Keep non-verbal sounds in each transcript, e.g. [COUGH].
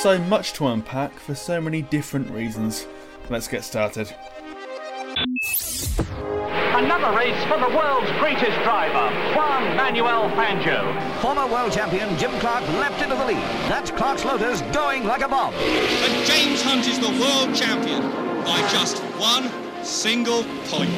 so much to unpack for so many different reasons. Let's get started. Another race for the world's greatest driver, Juan Manuel Fangio. Former world champion Jim Clark leapt into the lead. That's Clark's Lotus going like a bomb. And James Hunt is the world champion by just one single point.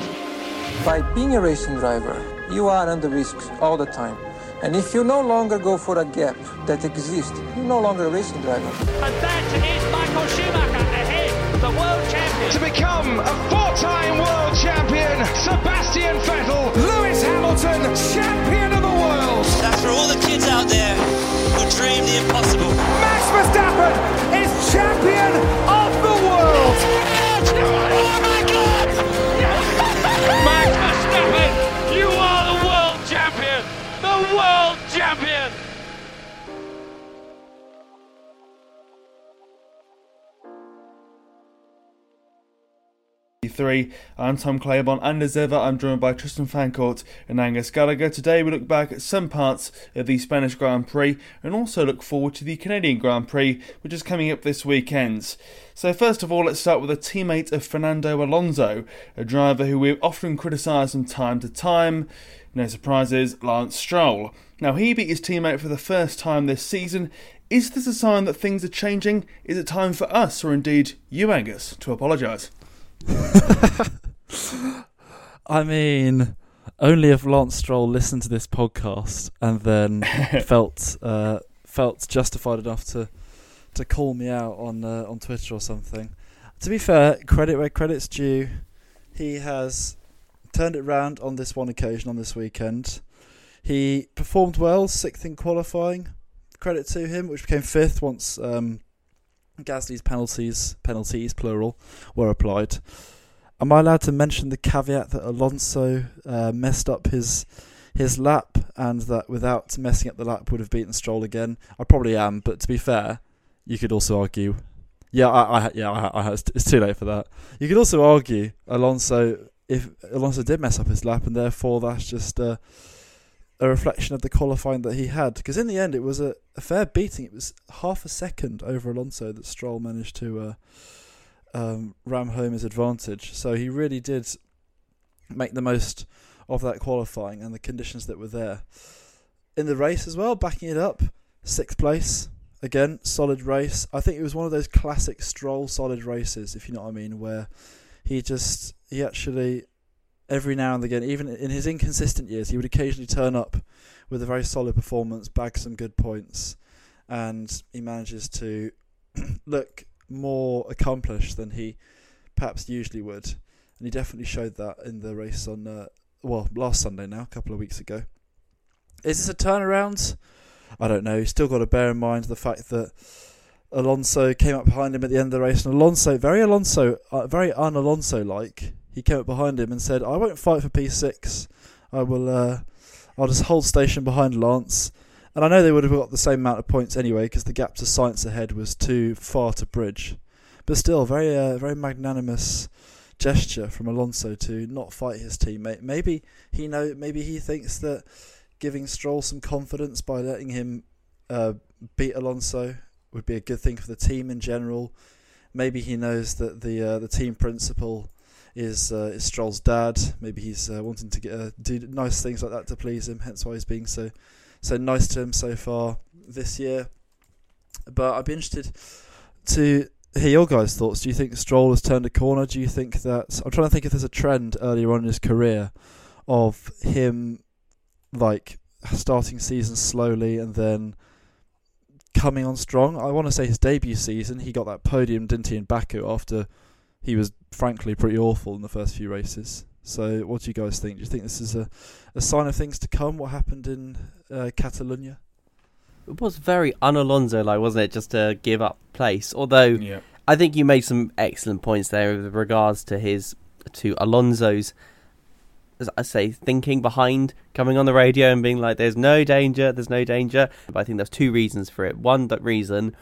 By being a racing driver, you are under risk all the time. And if you no longer go for a gap that exists, you're no longer a racing driver. And that is Michael Schumacher ahead, of the world champion. To become a four-time world champion, Sebastian Vettel, Lewis Hamilton, champion of the world. That's for all the kids out there who dream the impossible. Max Verstappen is champion of the world. I'm Tom Clabon, and as ever, I'm joined by Tristan Fancourt and Angus Gallager. Today, we look back at some parts of the Spanish Grand Prix and also look forward to the Canadian Grand Prix, which is coming up this weekend. So, first of all, let's start with a teammate of Fernando Alonso, a driver who we've often criticised from time to time. No surprises, Lance Stroll. Now, he beat his teammate for the first time this season is this a sign that things are changing? Is it time for us, or indeed you, Angus, to apologise? [LAUGHS] I mean, only if Lance Stroll listened to this podcast and then [LAUGHS] felt uh, felt justified enough to to call me out on uh, on Twitter or something. To be fair, credit where credit's due. He has turned it round on this one occasion on this weekend. He performed well, sixth in qualifying. Credit to him, which became fifth once um, Gasly's penalties, penalties plural, were applied. Am I allowed to mention the caveat that Alonso uh, messed up his his lap and that without messing up the lap would have beaten Stroll again? I probably am, but to be fair, you could also argue. Yeah, I, I yeah, I, I, it's too late for that. You could also argue Alonso if Alonso did mess up his lap, and therefore that's just a, a reflection of the qualifying that he had. Because in the end, it was a, a, fair beating. It was half a second over Alonso that Stroll managed to uh, um, ram home his advantage. So he really did make the most of that qualifying and the conditions that were there. In the race as well, backing it up, sixth place. Again, solid race. I think it was one of those classic Stroll solid races, if you know what I mean, where he just he actually every now and again, even in his inconsistent years, he would occasionally turn up with a very solid performance, bag some good points, and he manages to [CLEARS THROAT] look more accomplished than he perhaps usually would. And he definitely showed that in the race on, uh, well, last Sunday now, a couple of weeks ago. Is this a turnaround? I don't know. He's still got to bear in mind the fact that Alonso came up behind him at the end of the race, and Alonso, very Alonso, uh, very un-Alonso like, he came up behind him and said, "I won't fight for P6. I will. Uh, I'll just hold station behind Lance." And I know they would have got the same amount of points anyway because the gap to Sainz ahead was too far to bridge. But still, very, uh, very magnanimous gesture from Alonso to not fight his teammate. Maybe he know. Maybe he thinks that giving Stroll some confidence by letting him uh, beat Alonso would be a good thing for the team in general. Maybe he knows that the uh, the team principal is uh, is Stroll's dad. Maybe he's uh, wanting to get uh, do nice things like that to please him. Hence why he's being so so nice to him so far this year. But I'd be interested to hear your guys' thoughts. Do you think Stroll has turned a corner? Do you think that I'm trying to think if there's a trend earlier on in his career of him like starting season slowly and then coming on strong. I want to say his debut season, he got that podium, didn't he, in Baku after he was frankly pretty awful in the first few races. So, what do you guys think? Do you think this is a, a sign of things to come? What happened in uh, Catalonia? It was very un Alonso like, wasn't it? Just to give up place. Although yeah. I think you made some excellent points there with regards to his to Alonso's as I say, thinking behind coming on the radio and being like, "There's no danger, there's no danger." But I think there's two reasons for it. One, that reason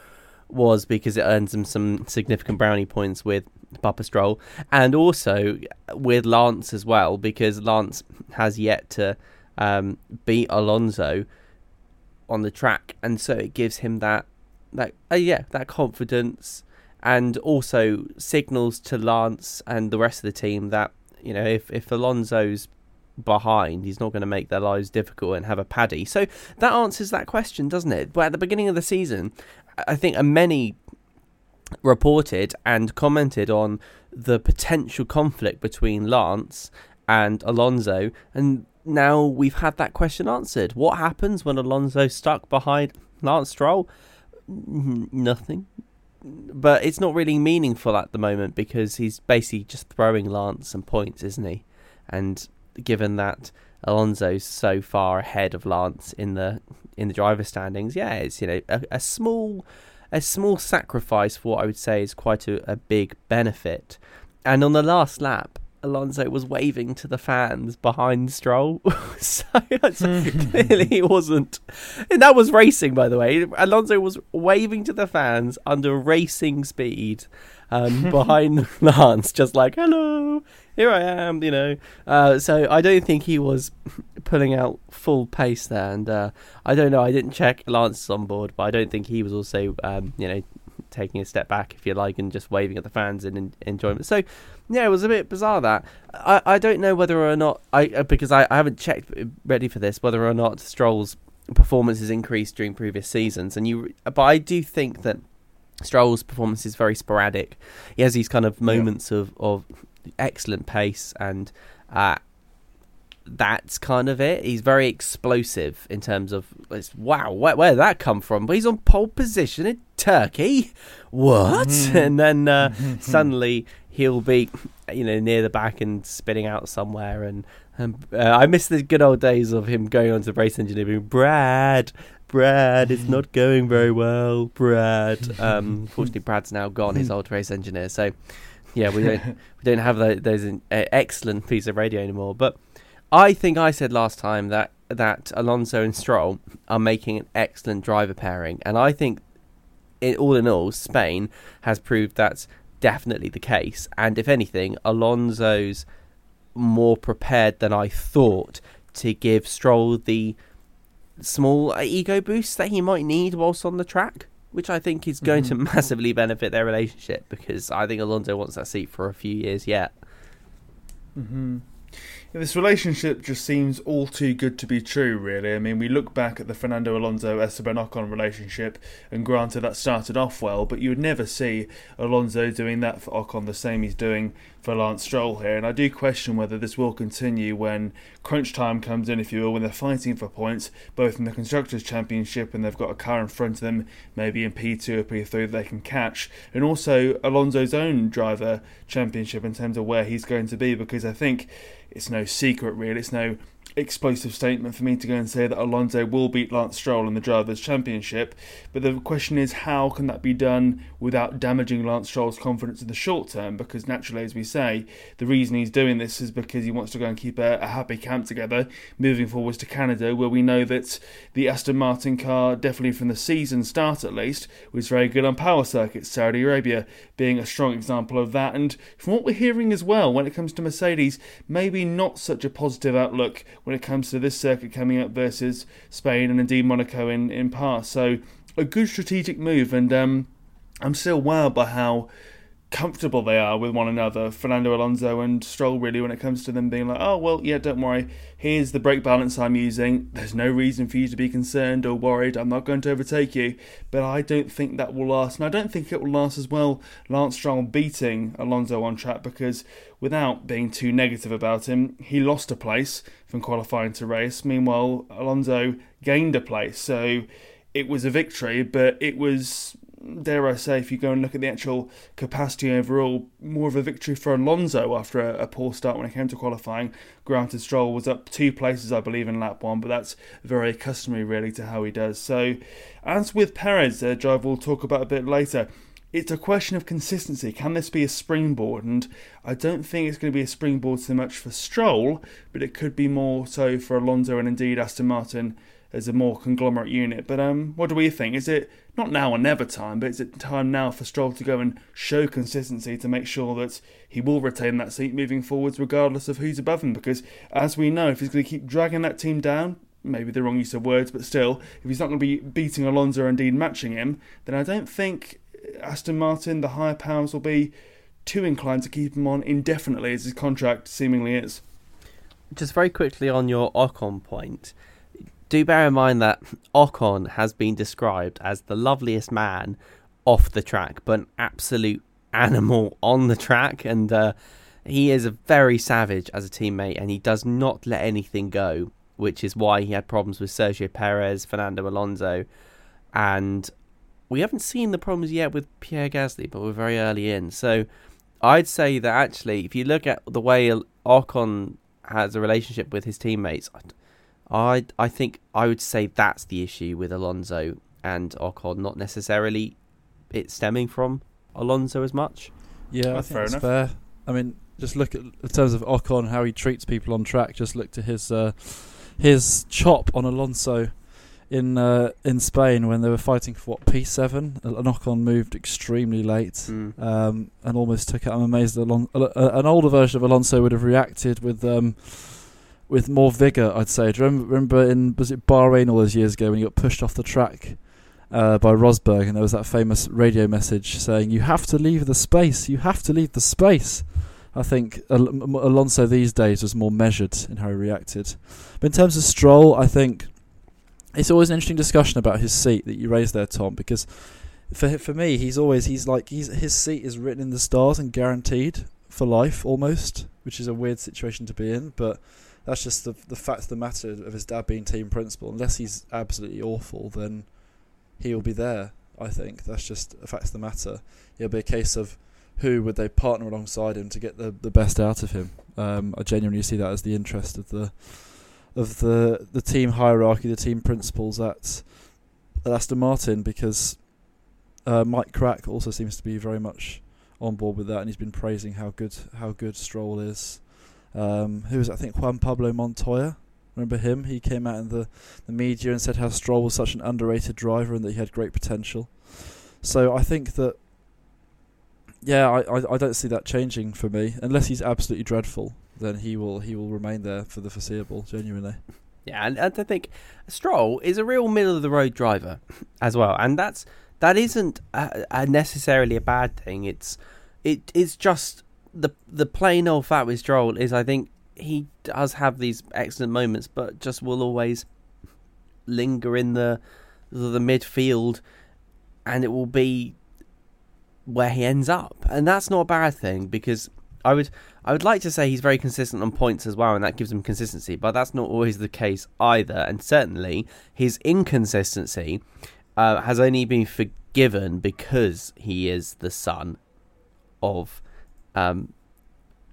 was because it earns him some significant brownie points with Papa Stroll, and also with Lance as well, because Lance has yet to um, beat Alonso on the track, and so it gives him that that uh, yeah that confidence and also signals to Lance and the rest of the team that you know if if Alonso's behind, he's not going to make their lives difficult and have a paddy. So that answers that question, doesn't it? But at the beginning of the season, I think many reported and commented on the potential conflict between Lance and Alonso, and now we've had that question answered. What happens when Alonso's stuck behind Lance Stroll? Nothing. But it's not really meaningful at the moment because he's basically just throwing Lance some points, isn't he? And given that Alonso's so far ahead of Lance in the in the driver standings, yeah, it's you know a, a small a small sacrifice for what I would say is quite a, a big benefit. And on the last lap, Alonso was waving to the fans behind Stroll. [LAUGHS] so clearly he wasn't. And that was racing, by the way. Alonso was waving to the fans under racing speed um, [LAUGHS] behind Lance, just like, hello, here I am, you know. Uh, so I don't think he was [LAUGHS] pulling out full pace there. And uh, I don't know, I didn't check Lance on board, but I don't think he was also, um, you know, taking a step back, if you like, and just waving at the fans in, in enjoyment. So, yeah, it was a bit bizarre that. I, I don't know whether or not, I uh, because I, I haven't checked uh, ready for this, whether or not Stroll's performance has increased during previous seasons. And you, But I do think that Stroll's performance is very sporadic. He has these kind of moments yeah. of, of excellent pace, and uh, that's kind of it. He's very explosive in terms of it's wow, where, where did that come from? But he's on pole position in Turkey. What? Mm-hmm. And then uh, mm-hmm. suddenly he'll be, you know, near the back and spinning out somewhere. And, and uh, I miss the good old days of him going on to the race engineering. Brad, Brad, it's not going very well. Brad. [LAUGHS] Um, fortunately, Brad's now gone. His old race engineer. So yeah, we don't [LAUGHS] we don't have the, those uh, excellent piece of radio anymore. But I think I said last time that that Alonso and Stroll are making an excellent driver pairing, and I think, it, all in all, Spain has proved that's definitely the case. And if anything, Alonso's more prepared than I thought to give Stroll the small ego boost that he might need whilst on the track which I think is going mm-hmm. to massively benefit their relationship because I think Alonso wants that seat for a few years yet. Mm-hmm. This relationship just seems all too good to be true, really. I mean, we look back at the Fernando Alonso Esteban Ocon relationship, and granted that started off well, but you would never see Alonso doing that for Ocon the same he's doing for Lance Stroll here. And I do question whether this will continue when crunch time comes in, if you will, when they're fighting for points, both in the Constructors' Championship and they've got a car in front of them, maybe in P2 or P3 that they can catch, and also Alonso's own driver championship in terms of where he's going to be, because I think it's no secret really. It's no explosive statement for me to go and say that Alonso will beat Lance Stroll in the Drivers' Championship. But the question is, how can that be done without damaging Lance Stroll's confidence in the short term? Because naturally, as we say, the reason he's doing this is because he wants to go and keep a, a happy camp together moving forwards to Canada, where we know that the Aston Martin car, definitely from the season start at least, was very good on power circuits. Saudi Arabia being a strong example of that. And from what we're hearing as well, when it comes to Mercedes, maybe not such a positive outlook when it comes to this circuit coming up versus Spain and indeed Monaco in, in past. So a good strategic move, and um, I'm still wowed by how comfortable they are with one another, Fernando Alonso and Stroll, really, when it comes to them being like, oh, well, yeah, don't worry, here's the brake balance I'm using. There's no reason for you to be concerned or worried. I'm not going to overtake you. But I don't think that will last. And I don't think it will last as well, Lance Stroll beating Alonso on track, because without being too negative about him, he lost a place from qualifying to race. Meanwhile, Alonso gained a place. So it was a victory, but it was dare I say, if you go and look at the actual capacity overall, more of a victory for Alonso after a, a, poor start when it came to qualifying. Granted, Stroll was up two places, I believe, in lap one, but that's very customary, really, to how he does. So, as with Perez, uh, a driver we'll talk about a bit later, it's a question of consistency. Can this be a springboard? And I don't think it's going to be a springboard so much for Stroll, but it could be more so for Alonso and indeed Aston Martin as a more conglomerate unit. But um, what do we think? Is it not now or never time, but is it time now for Stroll to go and show consistency to make sure that he will retain that seat moving forwards, regardless of who's above him? Because as we know, if he's going to keep dragging that team down, maybe the wrong use of words, but still, if he's not going to be beating Alonso or indeed matching him, then I don't think Aston Martin, the higher powers, will be too inclined to keep him on indefinitely as his contract seemingly is. Just very quickly on your Ocon point, do bear in mind that Ocon has been described as the loveliest man off the track, but an absolute animal on the track, and uh, he is a very savage as a teammate, and he does not let anything go, which is why he had problems with Sergio Perez, Fernando Alonso, and we haven't seen the problems yet with Pierre Gasly, but we're very early in. So I'd say that actually, if you look at the way Ocon has a relationship with his teammates, I I think I would say that's the issue with Alonso and Ocon, not necessarily it stemming from Alonso as much. Yeah, I think fair that's enough. fair. I mean, just look at in terms of Ocon how he treats people on track. Just look to his uh, his chop on Alonso in uh, in Spain when they were fighting for what P7. Ocon moved extremely late mm. um, and almost took it. I'm amazed Alon- uh, an older version of Alonso would have reacted with. Um, with more vigor, I'd say. Do you remember, remember in was it Bahrain all those years ago when he got pushed off the track uh, by Rosberg, and there was that famous radio message saying, "You have to leave the space. You have to leave the space." I think Al- Alonso these days was more measured in how he reacted. But in terms of Stroll, I think it's always an interesting discussion about his seat that you raised there, Tom, because for for me, he's always he's like he's his seat is written in the stars and guaranteed for life almost, which is a weird situation to be in, but that's just the the fact of the matter of his dad being team principal. Unless he's absolutely awful, then he'll be there. I think that's just a fact of the matter. It'll be a case of who would they partner alongside him to get the, the best out of him. Um, I genuinely see that as the interest of the of the the team hierarchy, the team principals at, at Aston Martin, because uh, Mike Krack also seems to be very much on board with that, and he's been praising how good how good Stroll is. Um, who was I think Juan Pablo Montoya. Remember him? He came out in the, the media and said how Stroll was such an underrated driver and that he had great potential. So I think that, yeah, I, I, I don't see that changing for me unless he's absolutely dreadful. Then he will he will remain there for the foreseeable. Genuinely. Yeah, and, and I think Stroll is a real middle of the road driver [LAUGHS] as well, and that's that isn't a, a necessarily a bad thing. It's it is just the the plain old fact with Stroll is I think he does have these excellent moments, but just will always linger in the the midfield, and it will be where he ends up, and that's not a bad thing because I would I would like to say he's very consistent on points as well, and that gives him consistency, but that's not always the case either, and certainly his inconsistency uh, has only been forgiven because he is the son of um,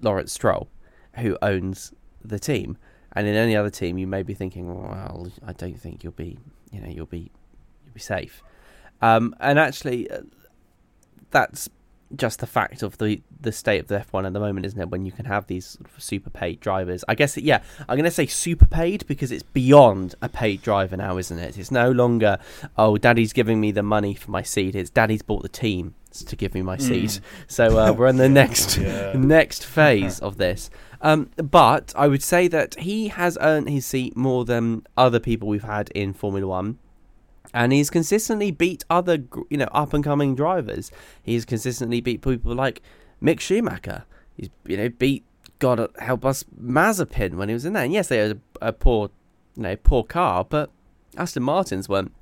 Lawrence Stroll, who owns the team. And in any other team, you may be thinking, well, I don't think you'll be, you know, you'll be, you'll be safe. Um, and actually, uh, that's just the fact of the the state of the F1 at the moment, isn't it? When you can have these super paid drivers. I guess, yeah, I'm going to say super paid because it's beyond a paid driver now, isn't it? It's no longer, oh, daddy's giving me the money for my seat. It's daddy's bought the team to give me my seat. Mm. So uh, we're in the [LAUGHS] next yeah. next [LAUGHS] phase of this. Um, but I would say that he has earned his seat more than other people we've had in Formula One. And he's consistently beat other, you know, up and coming drivers. He's consistently beat people like Mick Schumacher. He's, you know, beat God help us Mazepin when he was in there. And yes, they had a, a poor, you know, poor car, but Aston Martins weren't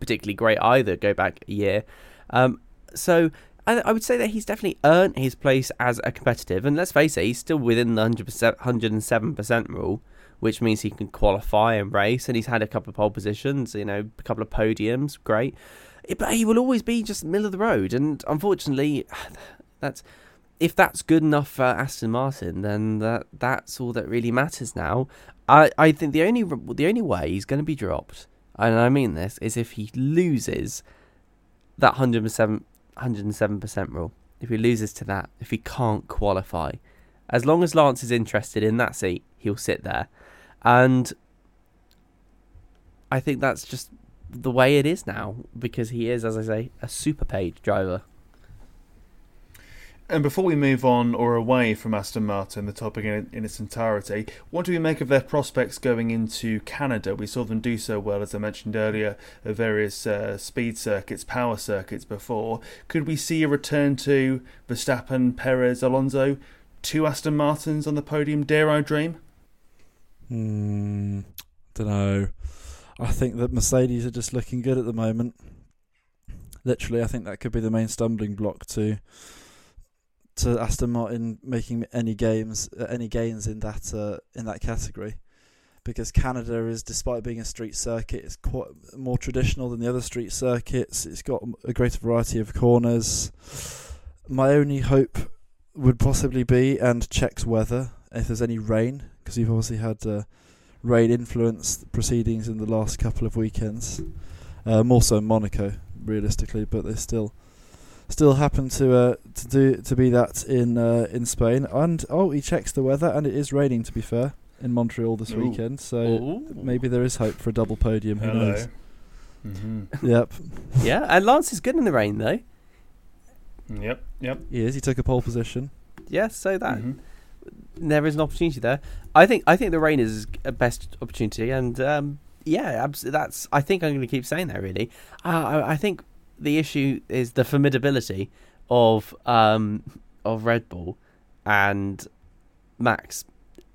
particularly great either. Go back a year. Um, so I, I, would say that he's definitely earned his place as a competitive. And let's face it, he's still within the 100%, 107% rule, which means he can qualify and race. And he's had a couple of pole positions, you know, a couple of podiums. Great. But he will always be just middle of the road. And unfortunately, [SIGHS] that's if that's good enough for Aston Martin, then that that's all that really matters now. I, I think the only the only way he's going to be dropped, and I mean this, is if he loses that 107 107% rule. If he loses to that, if he can't qualify, as long as Lance is interested in that seat, he'll sit there. And I think that's just the way it is now because he is, as I say, a super paid driver. And before we move on or away from Aston Martin, the topic in, in, its entirety, what do we make of their prospects going into Canada? We saw them do so well, as I mentioned earlier, at various uh, speed circuits, power circuits before. Could we see a return to Verstappen, Perez, Alonso, two Aston Martins on the podium? Dare I dream? Hmm, don't know. I think that Mercedes are just looking good at the moment. Literally, I think that could be the main stumbling block to to Aston Martin making any games, uh, any gains in that uh, in that category, because Canada is, despite being a street circuit, it's quite more traditional than the other street circuits. It's got a greater variety of corners. My only hope would possibly be, and checks weather if there's any rain, because you've obviously had uh, rain influence proceedings in the last couple of weekends. Uh, more so in Monaco, realistically, but they still still happen to uh, to do to be that in uh, in Spain. And oh, he checks the weather, and it is raining. To be fair, in Montreal this Ooh. weekend, so Ooh. maybe there is hope for a double podium. Who Hello. knows? Mm-hmm. Yep, Yeah, and Lance is good in the rain though. Yep, yep. he is. He took a pole position. Yeah, so that Mhm. there is an opportunity there. I think I think the rain is a best opportunity, and um, yeah, abs- that's. I think I'm going to keep saying that. Really, uh, I, I think the issue is the formidability of um, of Red Bull and Max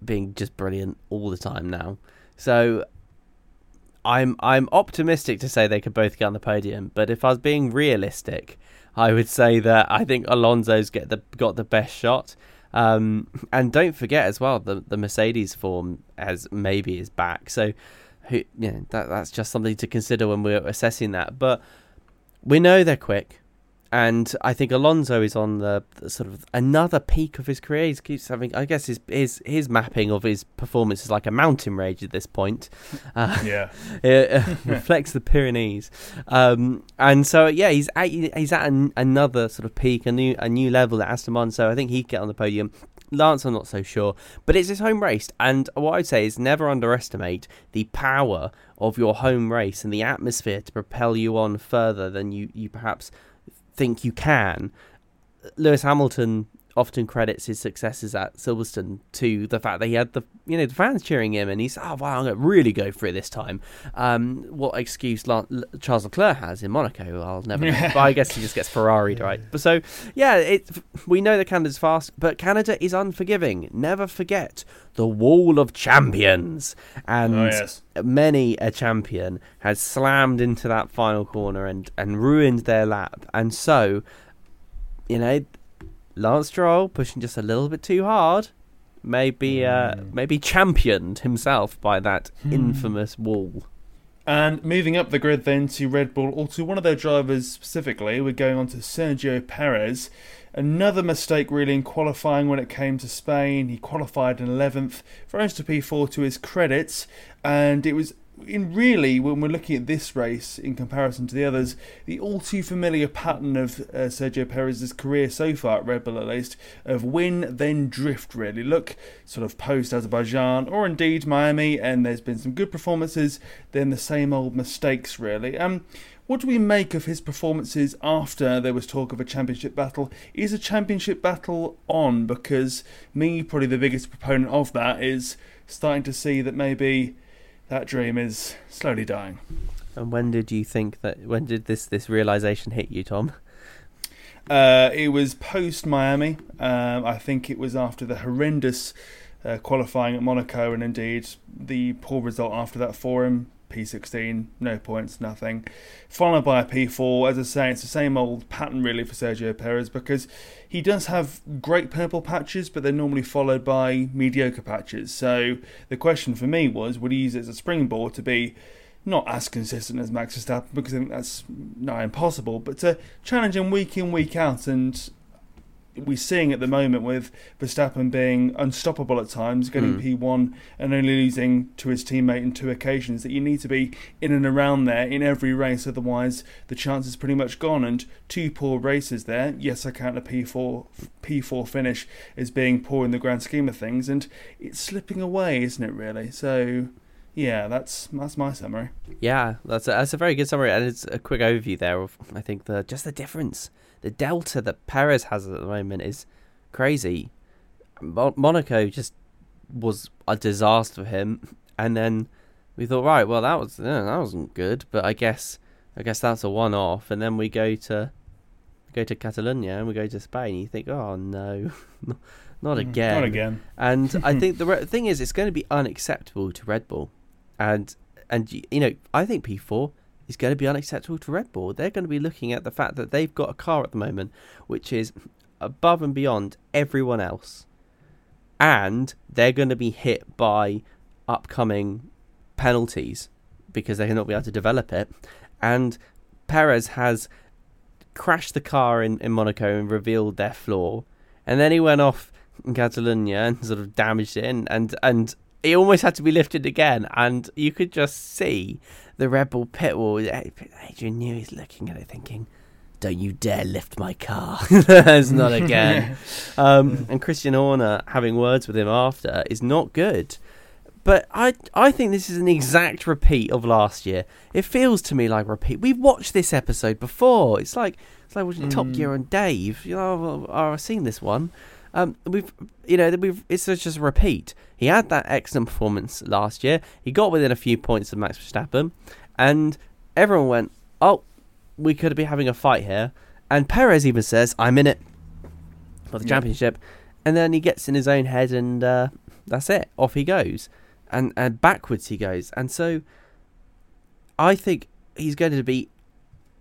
being just brilliant all the time now. So I'm I'm optimistic to say they could both get on the podium, but if I was being realistic, I would say that I think Alonso's get the got the best shot. Um, and don't forget as well the the Mercedes form as maybe is back. So who know, that that's just something to consider when we're assessing that. But we know they're quick. And I think Alonso is on the, the sort of another peak of his career. He keeps having, I guess, his his his mapping of his performance is like a mountain range at this point. [LAUGHS] Uh, Yeah. [LAUGHS] it uh, [LAUGHS] reflects the Pyrenees, um, and so yeah, he's at, he's at an, another sort of peak, a new a new level at Aston Martin. So I think he'd get on the podium. Lance, I'm not so sure, but it's his home race, and what I'd say is never underestimate the power of your home race and the atmosphere to propel you on further than you you perhaps think you can. Lewis Hamilton often credits his successes at Silverstone to the fact that he had the you know the fans cheering him and he's oh wow I'm going to really go for it this time. Um, what excuse La- Charles Leclerc has in Monaco I'll never know. but I guess he just gets Ferrari right. But so yeah, it we know that Canada's fast, but Canada is unforgiving. Never forget the wall of champions and Oh, yes. many a champion has slammed into that final corner and, and ruined their lap. And so, you know, Lance Stroll pushing just a little bit too hard, maybe uh, maybe championed himself by that infamous wall. And moving up the grid then to Red Bull, or to one of their drivers specifically, we're going on to Sergio Perez. Another mistake really in qualifying when it came to Spain. He qualified in 11th, rose to P4 to his credits, and it was in really, when we're looking at this race in comparison to the others, the all too familiar pattern of uh, Sergio Perez's career so far at Red Bull, at least, of win then drift. Really, look sort of post Azerbaijan or indeed Miami, and there's been some good performances, then the same old mistakes. Really, um. What do we make of his performances after there was talk of a championship battle? Is a championship battle on? Because me, probably the biggest proponent of that, is starting to see that maybe that dream is slowly dying. And when did you think that? When did this this realization hit you, Tom? Uh, it was post Miami. Um, I think it was after the horrendous uh, qualifying at Monaco, and indeed the poor result after that for him. P16, no points, nothing. Followed by a P4. As I say, it's the same old pattern really for Sergio Perez because he does have great purple patches, but they're normally followed by mediocre patches. So the question for me was would he use it as a springboard to be not as consistent as Max Verstappen because I think that's not impossible, but to challenge him week in, week out and we're seeing at the moment with Verstappen being unstoppable at times, getting Mm. P1 and only losing to his teammate in two occasions, that you need to be in and around there in every race, otherwise the chance is pretty much gone. And two poor races there. Yes, I count a P4 P4 finish as being poor in the grand scheme of things, and it's slipping away, isn't it? Really. So yeah, that's that's my summary. Yeah, that's a, that's a very good summary, and it's a quick overview there of I think the just the difference, the delta that Perez has at the moment is crazy. Mo- Monaco just was a disaster for him, [LAUGHS] and then we thought, right, well that was yeah, that wasn't good, but I guess I guess that's a one-off, and then we go to go to Catalonia and we go to Spain. You think, oh no, [LAUGHS] mm, not again, Not again. and I [LAUGHS] think the re- thing is, it's going to be unacceptable to Red Bull, and and you know, I think P4 is going to be unacceptable to Red Bull. They're going to be looking at the fact that they've got a car at the moment which is above and beyond everyone else, and they're going to be hit by upcoming penalties because they're cannot be able to develop it, and Perez has crashed the car in, in Monaco and revealed their flaw, and then he went off in Catalonia and sort of damaged it, and and, and it almost had to be lifted again, and you could just see the Red Bull pit wall. Adrian Newey is looking at it, thinking, "Don't you dare lift my car! [LAUGHS] it's not again." [LAUGHS] um, and Christian Horner having words with him after is not good. But I I think this is an exact repeat of last year. It feels to me like a repeat. We've watched this episode before. It's like it's like watching Top Gear and Dave. You know, well, oh, I've seen this one. Um, we've you know we've it's just a repeat. He had that excellent performance last year. He got within a few points of Max Verstappen, and everyone went, "Oh, we could be having a fight here." And Perez even says, "I'm in it for the Yeah. championship," and then he gets in his own head, and uh, that's it. Off he goes, and and backwards he goes, and so I think he's going to be,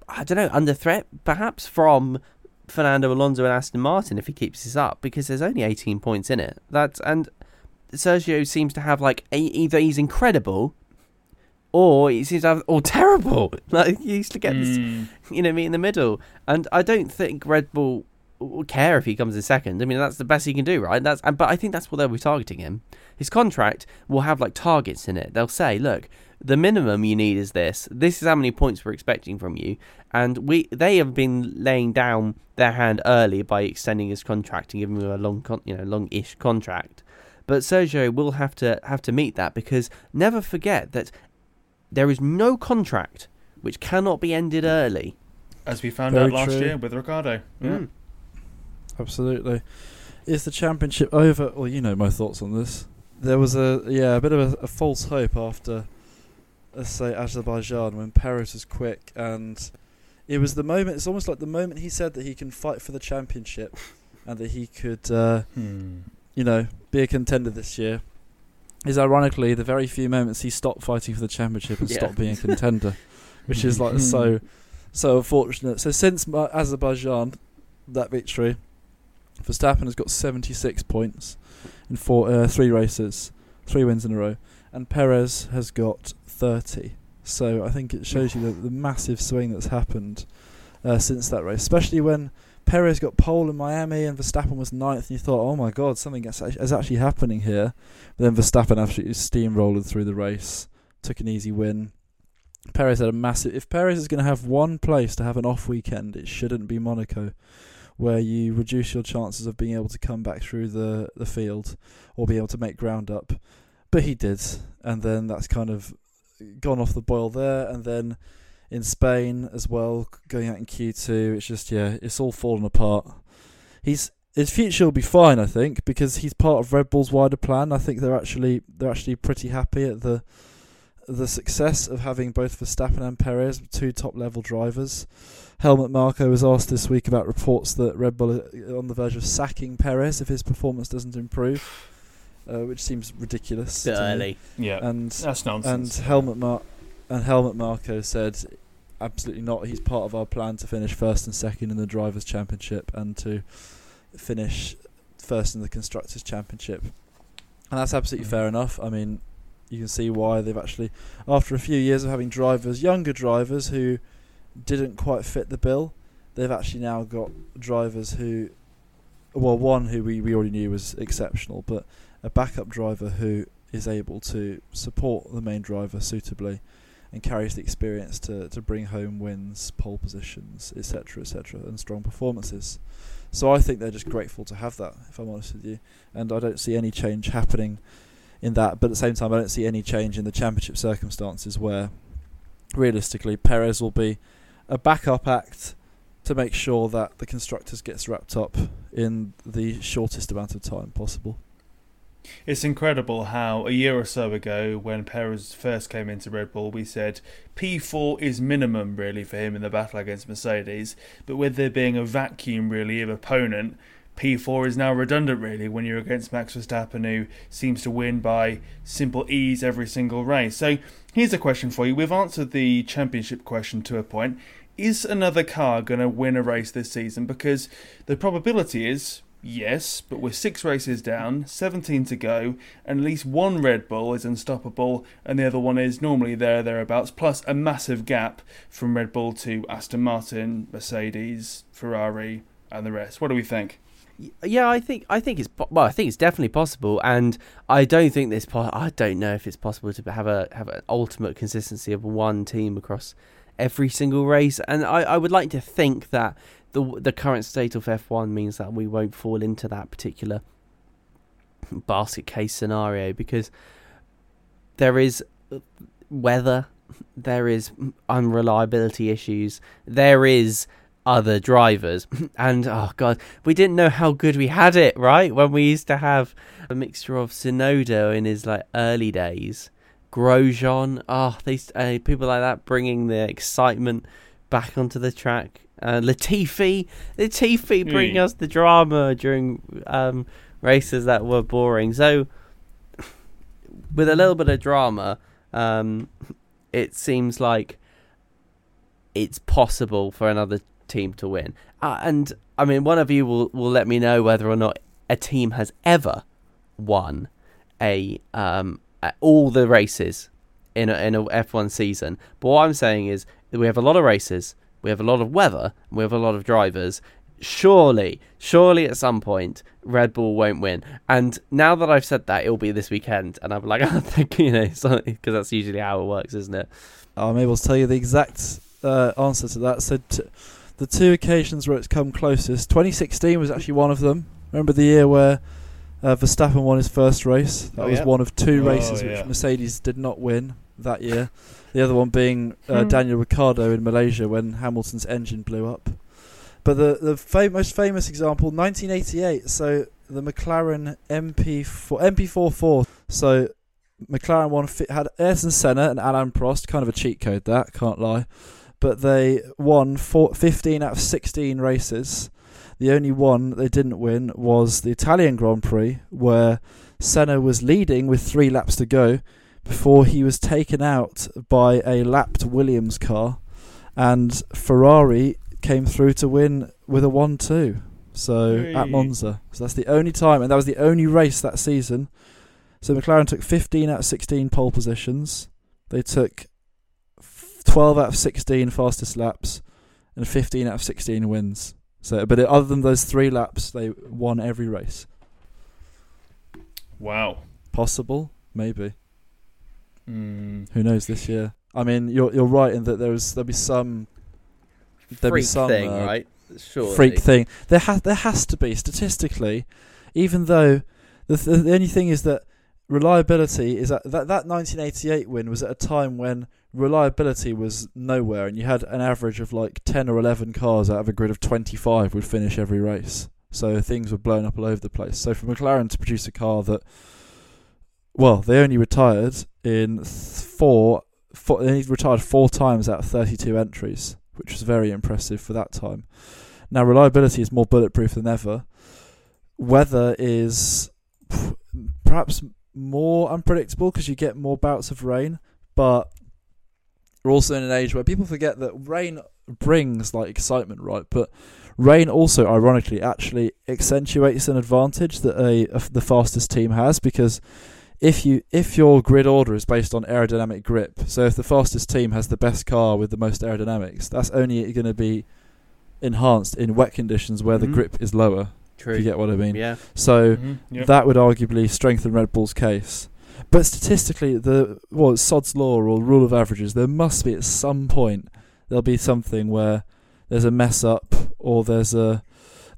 I don't know, under threat perhaps from Fernando Alonso and Aston Martin if he keeps this up because there's only 18 points in it. That's and Sergio seems to have like either he's incredible or he seems to have or terrible. [LAUGHS] Like he used to get this, Mm. you know, me in the middle. And I don't think Red Bull will care if he comes in second. I mean, that's the best he can do, right? That's but I think that's what they'll be targeting him. His contract will have like targets in it. They'll say, look, the minimum you need is this. This is how many points we're expecting from you. And we they have been laying down their hand early by extending his contract and giving him a long, con- you know, long-ish contract. But Sergio will have to have to meet that because never forget that there is no contract which cannot be ended early. As we found Very out last true. year with Ricciardo. Yeah. Mm. Absolutely. Is the championship over? Well, you know my thoughts on this. There was a yeah a bit of a, a false hope after, let's say Azerbaijan when Perez was quick and it was the moment. It's almost like the moment he said that he can fight for the championship and that he could uh, Hmm. you know be a contender this year. Is ironically the very few moments he stopped fighting for the championship and Yeah. stopped being a contender, [LAUGHS] which is like so so unfortunate. So since Azerbaijan, that victory, Verstappen has got 76 points in four, uh, three races, three wins in a row, and Perez has got 30. So I think it shows you the, the massive swing that's happened uh, since that race, especially when Perez got pole in Miami and Verstappen was ninth, and you thought, oh my god, something is actually happening here. But then Verstappen absolutely steamrolled through the race, took an easy win. Perez had a massive. If Perez is going to have one place to have an off weekend, it shouldn't be Monaco, where you reduce your chances of being able to come back through the the field or be able to make ground up. But he did, and then that's kind of gone off the boil there. And then in Spain as well, going out in Q2, it's just yeah, it's all fallen apart. He's his future will be fine, I think, because he's part of Red Bull's wider plan. I think they're actually they're actually pretty happy at the the success of having both Verstappen and Perez, two top level drivers. Helmut Marko was asked this week about reports that Red Bull are on the verge of sacking Perez if his performance doesn't improve, uh, which seems ridiculous. Bit to me. early. Yeah. And That's nonsense. and. Helmut Mar- and Helmut Marko said, absolutely not. He's part of our plan to finish first and second in the drivers' championship and to finish first in the constructors' championship. And that's absolutely fair enough. I mean, you can see why they've actually, after a few years of having drivers, younger drivers who didn't quite fit the bill, they've actually now got drivers who, well, one who we, we already knew was exceptional, but a backup driver who is able to support the main driver suitably and carries the experience to, to bring home wins, pole positions, etc., etc., and strong performances. So I think they're just grateful to have that, if I'm honest with you. And I don't see any change happening in that. But at the same time, I don't see any change in the championship circumstances where realistically Perez will be a backup act to make sure that the constructors gets wrapped up in the shortest amount of time possible. It's incredible how a year or so ago, when Perez first came into Red Bull, we said P4 is minimum really for him in the battle against Mercedes. But with there being a vacuum really of opponent, P4 is now redundant really when you're against Max Verstappen, who seems to win by simple ease every single race. So here's a question for you. We've answered the championship question to a point. Is another car going to win a race this season? Because the probability is Yes, but we're six races down, 17 to go, and at least one Red Bull is unstoppable, and the other one is normally there, thereabouts, plus a massive gap from Red Bull to Aston Martin, Mercedes, Ferrari, and the rest. What do we think? Yeah, I think I think it's well. I think it's definitely possible, and I don't think this. Po- I don't know if it's possible to have a have an ultimate consistency of one team across every single race. And I, I would like to think that the the current state of F1 means that we won't fall into that particular basket case scenario because there is weather, there is unreliability issues, there is other drivers, [LAUGHS] and oh god, we didn't know how good we had it, right? When we used to have a mixture of Tsunoda in his like early days, Grosjean, oh, these uh, people like that bringing the excitement back onto the track uh, Latifi, Latifi bring mm. us the drama during um, races that were boring. So, with a little bit of drama, um, it seems like it's possible for another team to win. Uh, and I mean, one of you will will let me know whether or not a team has ever won a um, all the races in a, in a F1 season. But what I'm saying is we have a lot of races we have a lot of weather, we have a lot of drivers. Surely, surely at some point, Red Bull won't win. And now that I've said that, it'll be this weekend, and I'm like, [LAUGHS] I think you know, because that's usually how it works, isn't it? I'm able to tell you the exact uh, answer to that. So, t- the two occasions where it's come closest, 2016 was actually one of them. Remember the year where uh, Verstappen won his first race? That oh, was yeah. one of two races yeah. which Mercedes did not win that year. The other one being uh, hmm. Daniel Ricciardo in Malaysia when Hamilton's engine blew up. But the the fam- most famous example, 1988. So the McLaren MP4 MP44. So McLaren one fi- had Ayrton Senna and Alain Prost. Kind of a cheat code that, can't lie. But they won four, 15 out of 16 races. The only one they didn't win was the Italian Grand Prix, where Senna was leading with three laps to go before he was taken out by a lapped Williams car, and Ferrari came through to win with a 1 2. So hey. at Monza. So that's the only time, and that was the only race that season. So McLaren took 15 out of 16 pole positions. They took 12 out of 16 fastest laps, and 15 out of 16 wins. So, but other than those three laps, they won every race. Wow. Possible, maybe. Mm. Who knows this year? I mean, you're you're right in that there's there'll be some there'll freak be some thing, uh, right? Surely. Freak thing. There has there has to be statistically, even though the th- the only thing is that reliability is at that that 1988 win was at a time when reliability was nowhere, and you had an average of like 10 or 11 cars out of a grid of 25 would finish every race. So things were blown up all over the place. So for McLaren to produce a car that well, they only retired in four, four. They retired four times out of 32 entries, which was very impressive for that time. Now, reliability is more bulletproof than ever. Weather is perhaps more unpredictable because you get more bouts of rain, but we're also in an age where people forget that rain brings like excitement, right? But rain also, ironically, actually accentuates an advantage that a, a the fastest team has because if you if your grid order is based on aerodynamic grip, so if the fastest team has the best car with the most aerodynamics, that's only going to be enhanced in wet conditions where mm-hmm. the grip is lower. True. If you get what I mean. Yeah. So mm-hmm. yep. that would arguably strengthen Red Bull's case. But statistically, the well, Sod's law or rule of averages, there must be at some point there'll be something where there's a mess up or there's a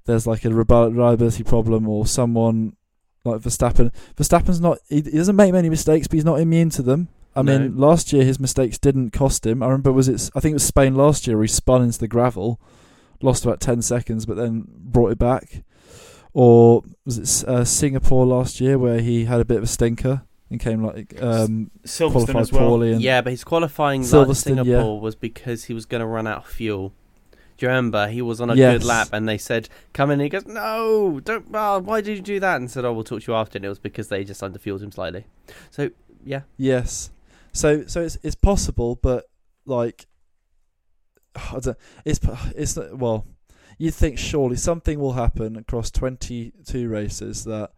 there's like a reliability problem or someone Like Verstappen, Verstappen's not. He, he doesn't make many mistakes, but he's not immune to them. I No. mean, last year his mistakes didn't cost him. I remember was it? I think it was Spain last year. Where he spun into the gravel, lost about ten seconds, but then brought it back. Or was it uh, Singapore last year where he had a bit of a stinker and came like um, Silverstone qualified as well. poorly? And Yeah, but his qualifying like Singapore yeah. was because he was going to run out of fuel. Do you remember? He was on a Yes. good lap, and they said, "Come in." He goes, "No, don't. Oh, why did you do that?" And said, "Oh, we'll talk to you after." And it was because they just underfueled him slightly. So yeah, Yes. So so it's it's possible, but like I don't, it's it's well, you'd think surely something will happen across 22 races that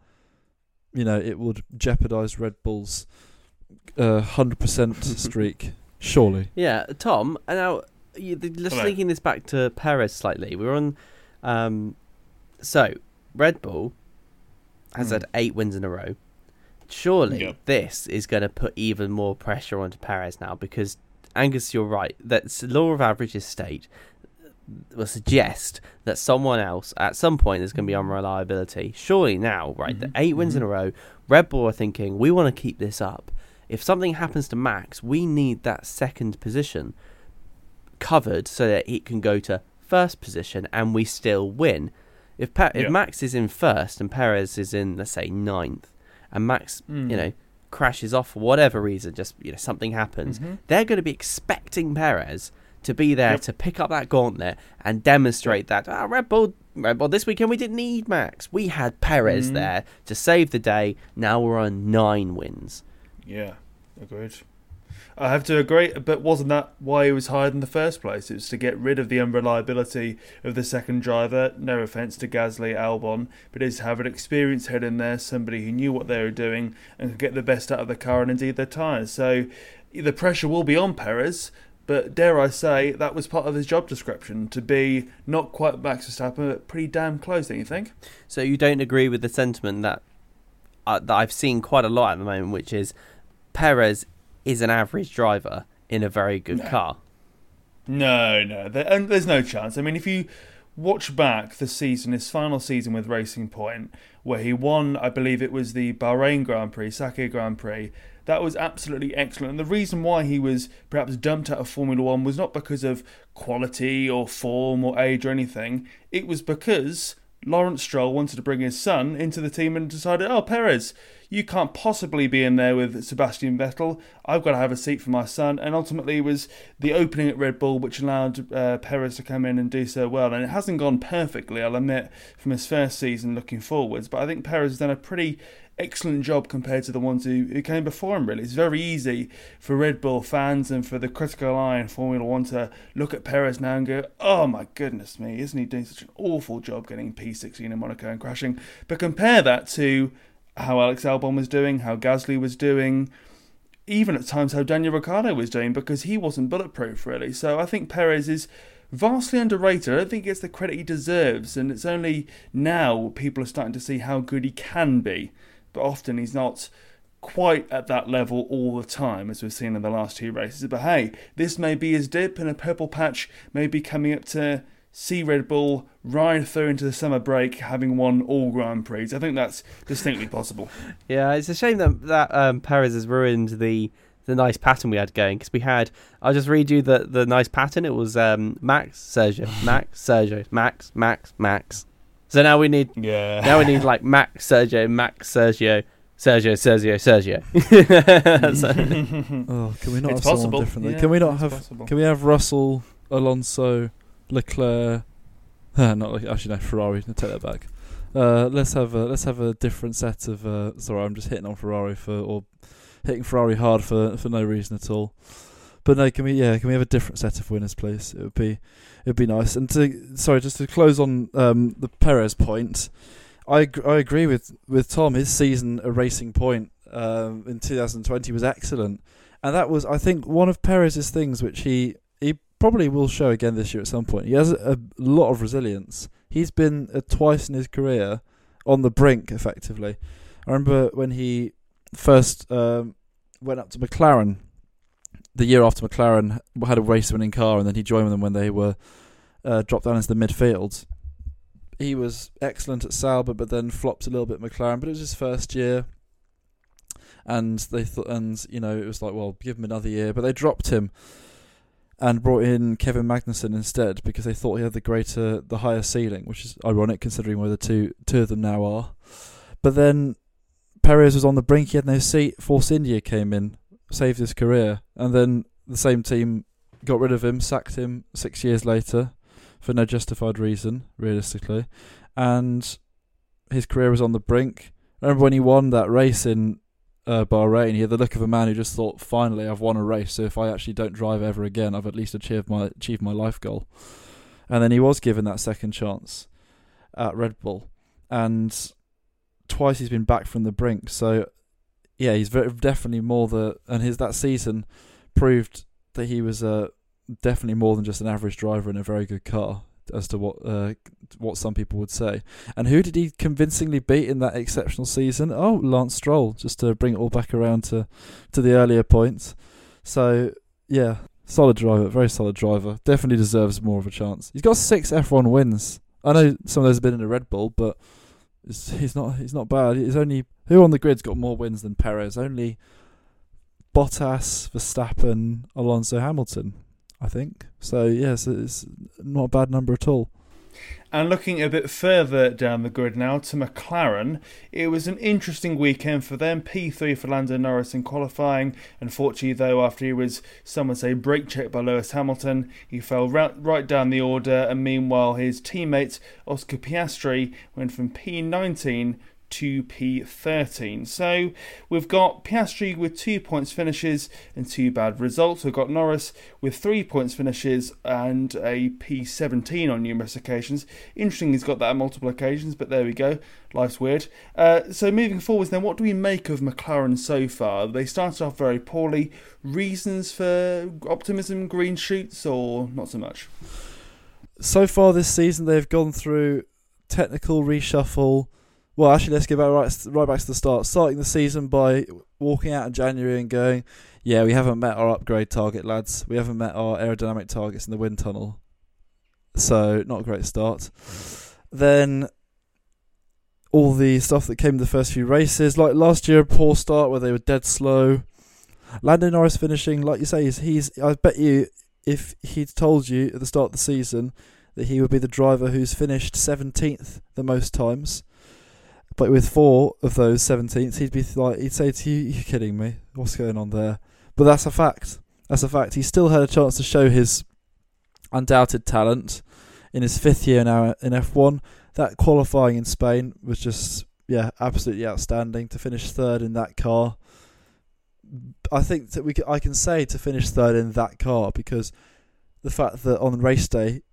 you know it would jeopardize Red Bull's uh, 100% [LAUGHS] streak. Surely. yeah. Tom, and now just Hello. linking this back to Perez slightly. We are on. Um, so Red Bull has Hmm. had eight wins in a row. Surely Yep. this is going to put even more pressure onto Perez now because Angus, you're right. That law of averages state will suggest that someone else at some point is going to be unreliability. Surely now, right? The 8 wins in a row. Red Bull are thinking we want to keep this up. If something happens to Max, we need that second position covered so that it can go to first position and we still win. If pa- Yeah. if Max is in first and Perez is in let's say ninth, and Max Mm. you know crashes off for whatever reason, just you know something happens, Mhm. they're going to be expecting Perez to be there Yep. to pick up that gauntlet and demonstrate that ah, Red Bull. Red Bull this weekend we didn't need Max. We had Perez Mhm. there to save the day. Now we're on nine wins. Yeah, agreed. I have to agree, but wasn't that why he was hired in the first place? It was to get rid of the unreliability of the second driver. No offence to Gasly, Albon, but is to have an experienced head in there, somebody who knew what they were doing and could get the best out of the car and indeed their tyres. So the pressure will be on Perez, but dare I say that was part of his job description to be not quite Max Verstappen, but pretty damn close. Don't you think? So you don't agree with the sentiment that uh, that I've seen quite a lot at the moment, which is Perez is an average driver in a very good car. No, no, there, and there's no chance. I mean, if you watch back the season, his final season with Racing Point, where he won, I believe it was the Bahrain Grand Prix, Sakhir Grand Prix. That was absolutely excellent. And the reason why he was perhaps dumped out of Formula One was not because of quality or form or age or anything. It was because Lawrence Stroll wanted to bring his son into the team and decided, oh, Perez, you can't possibly be in there with Sebastian Vettel. I've got to have a seat for my son. And ultimately, it was the opening at Red Bull which allowed uh, Perez to come in and do so well. And it hasn't gone perfectly, I'll admit, from his first season looking forwards. But I think Perez has done a pretty excellent job compared to the ones who, who came before him, really. It's very easy for Red Bull fans and for the critical eye in Formula One to look at Perez now and go, oh my goodness me, isn't he doing such an awful job getting P16 in Monaco and crashing? But compare that to how Alex Albon was doing, how Gasly was doing, even at times how Daniel Ricciardo was doing, because he wasn't bulletproof, really. So I think Perez is vastly underrated. I don't think he gets the credit he deserves, and it's only now people are starting to see how good he can be. But often he's not quite at that level all the time, as we've seen in the last two races. But hey, this may be his dip, and a purple patch may be coming up to see Red Bull ride through into the summer break, having won all Grand Prix. I think that's distinctly possible. [LAUGHS] Yeah, it's a shame that that um, Perez has ruined the the nice pattern we had going because we had. I'll just read you the the nice pattern. It was um, Max, Sergio, Max, [LAUGHS] Sergio, Max, Max, Max. So now we need Yeah. now we need like Max, Sergio, Max, Sergio. Sergio, Sergio, Sergio. [LAUGHS] So- Oh, can we not It's have possible. someone different? Yeah, can we not have? possible. Can we have Russell, Alonso, Leclerc? [LAUGHS] not like, actually no Ferrari. No, take that back. Uh, let's have a let's have a different set of. Uh, sorry, I'm just hitting on Ferrari for or hitting Ferrari hard for for no reason at all. But no, can we? Yeah, can we have a different set of winners, please? It would be it would be nice. And to sorry, just to close on um, the Perez point, I I agree with with Tom. His season a Racing Point um, in 2020 was excellent, and that was I think one of Perez's things which he he probably will show again this year at some point. He has a, lot of resilience. He's been uh, twice in his career on the brink, effectively. I remember when he first um, went up to McLaren the year after McLaren had a race winning car, and then he joined them when they were uh, dropped down into the midfield. he was excellent at Sauber, but then flopped a little bit at McLaren. But it was his first year, and they thought, and you know, it was like, well, give him another year. But they dropped him and brought in Kevin Magnussen instead because they thought he had the greater, the higher ceiling, which is ironic considering where the two two of them now are. But then Perez was on the brink; he had no seat. Force India came in, saved his career, and then the same team got rid of him, sacked him six years later for no justified reason, realistically, and his career was on the brink. I remember when he won that race in uh, Bahrain, he had the look of a man who just thought, "Finally, I've won a race. So if I actually don't drive ever again, I've at least achieved my achieved my life goal." And then he was given that second chance at Red Bull, and twice he's been back from the brink. So yeah, he's very, definitely more the and his that season proved that he was uh, definitely more than just an average driver in a very good car as to what uh, what some people would say. And who did he convincingly beat in that exceptional season? Oh, Lance Stroll, just to bring it all back around to to the earlier points. So yeah, solid driver, very solid driver. Definitely deserves more of a chance. He's got six F1 wins. I know some of those have been in a Red Bull, but he's not he's not bad. He's only who on the grid's got more wins than Perez? Only Bottas, Verstappen, Alonso, Hamilton. I think. So yes, it's not a bad number at all. And looking a bit further down the grid now to McLaren, it was an interesting weekend for them. P3 for Lando Norris in qualifying. Unfortunately, though, after he was, some would say, brake checked by Lewis Hamilton, he fell right, down the order. And meanwhile, his teammate Oscar Piastri went from P19 2p13. So we've got Piastri with two points finishes and two bad results. We've got Norris with three points finishes and a p17 on numerous occasions. Interesting, he's got that on multiple occasions, but there we go. Life's weird. Uh, so moving forwards, then, what do we make of McLaren so far? They started off very poorly. Reasons for optimism, green shoots, or not so much? So far this season, they've gone through technical reshuffle well, actually, let's get back right, right back to the start. Starting the season by walking out in January and going, "Yeah, we haven't met our upgrade target, lads. We haven't met our aerodynamic targets in the wind tunnel." So, not a great start. Then all the stuff that came the first few races, like last year, a poor start where they were dead slow. Lando Norris finishing, like you say, he's, he's I bet you if he'd told you at the start of the season that he would be the driver who's finished 17th the most times but with four of those 17th, he'd be like, he'd say to you, "You're kidding me? What's going on there?" But that's a fact. That's a fact. He still had a chance to show his undoubted talent in his fifth year now in F1. That qualifying in Spain was just, yeah, absolutely outstanding. To finish third in that car, I think that we I can say to finish third in that car because the fact that on race day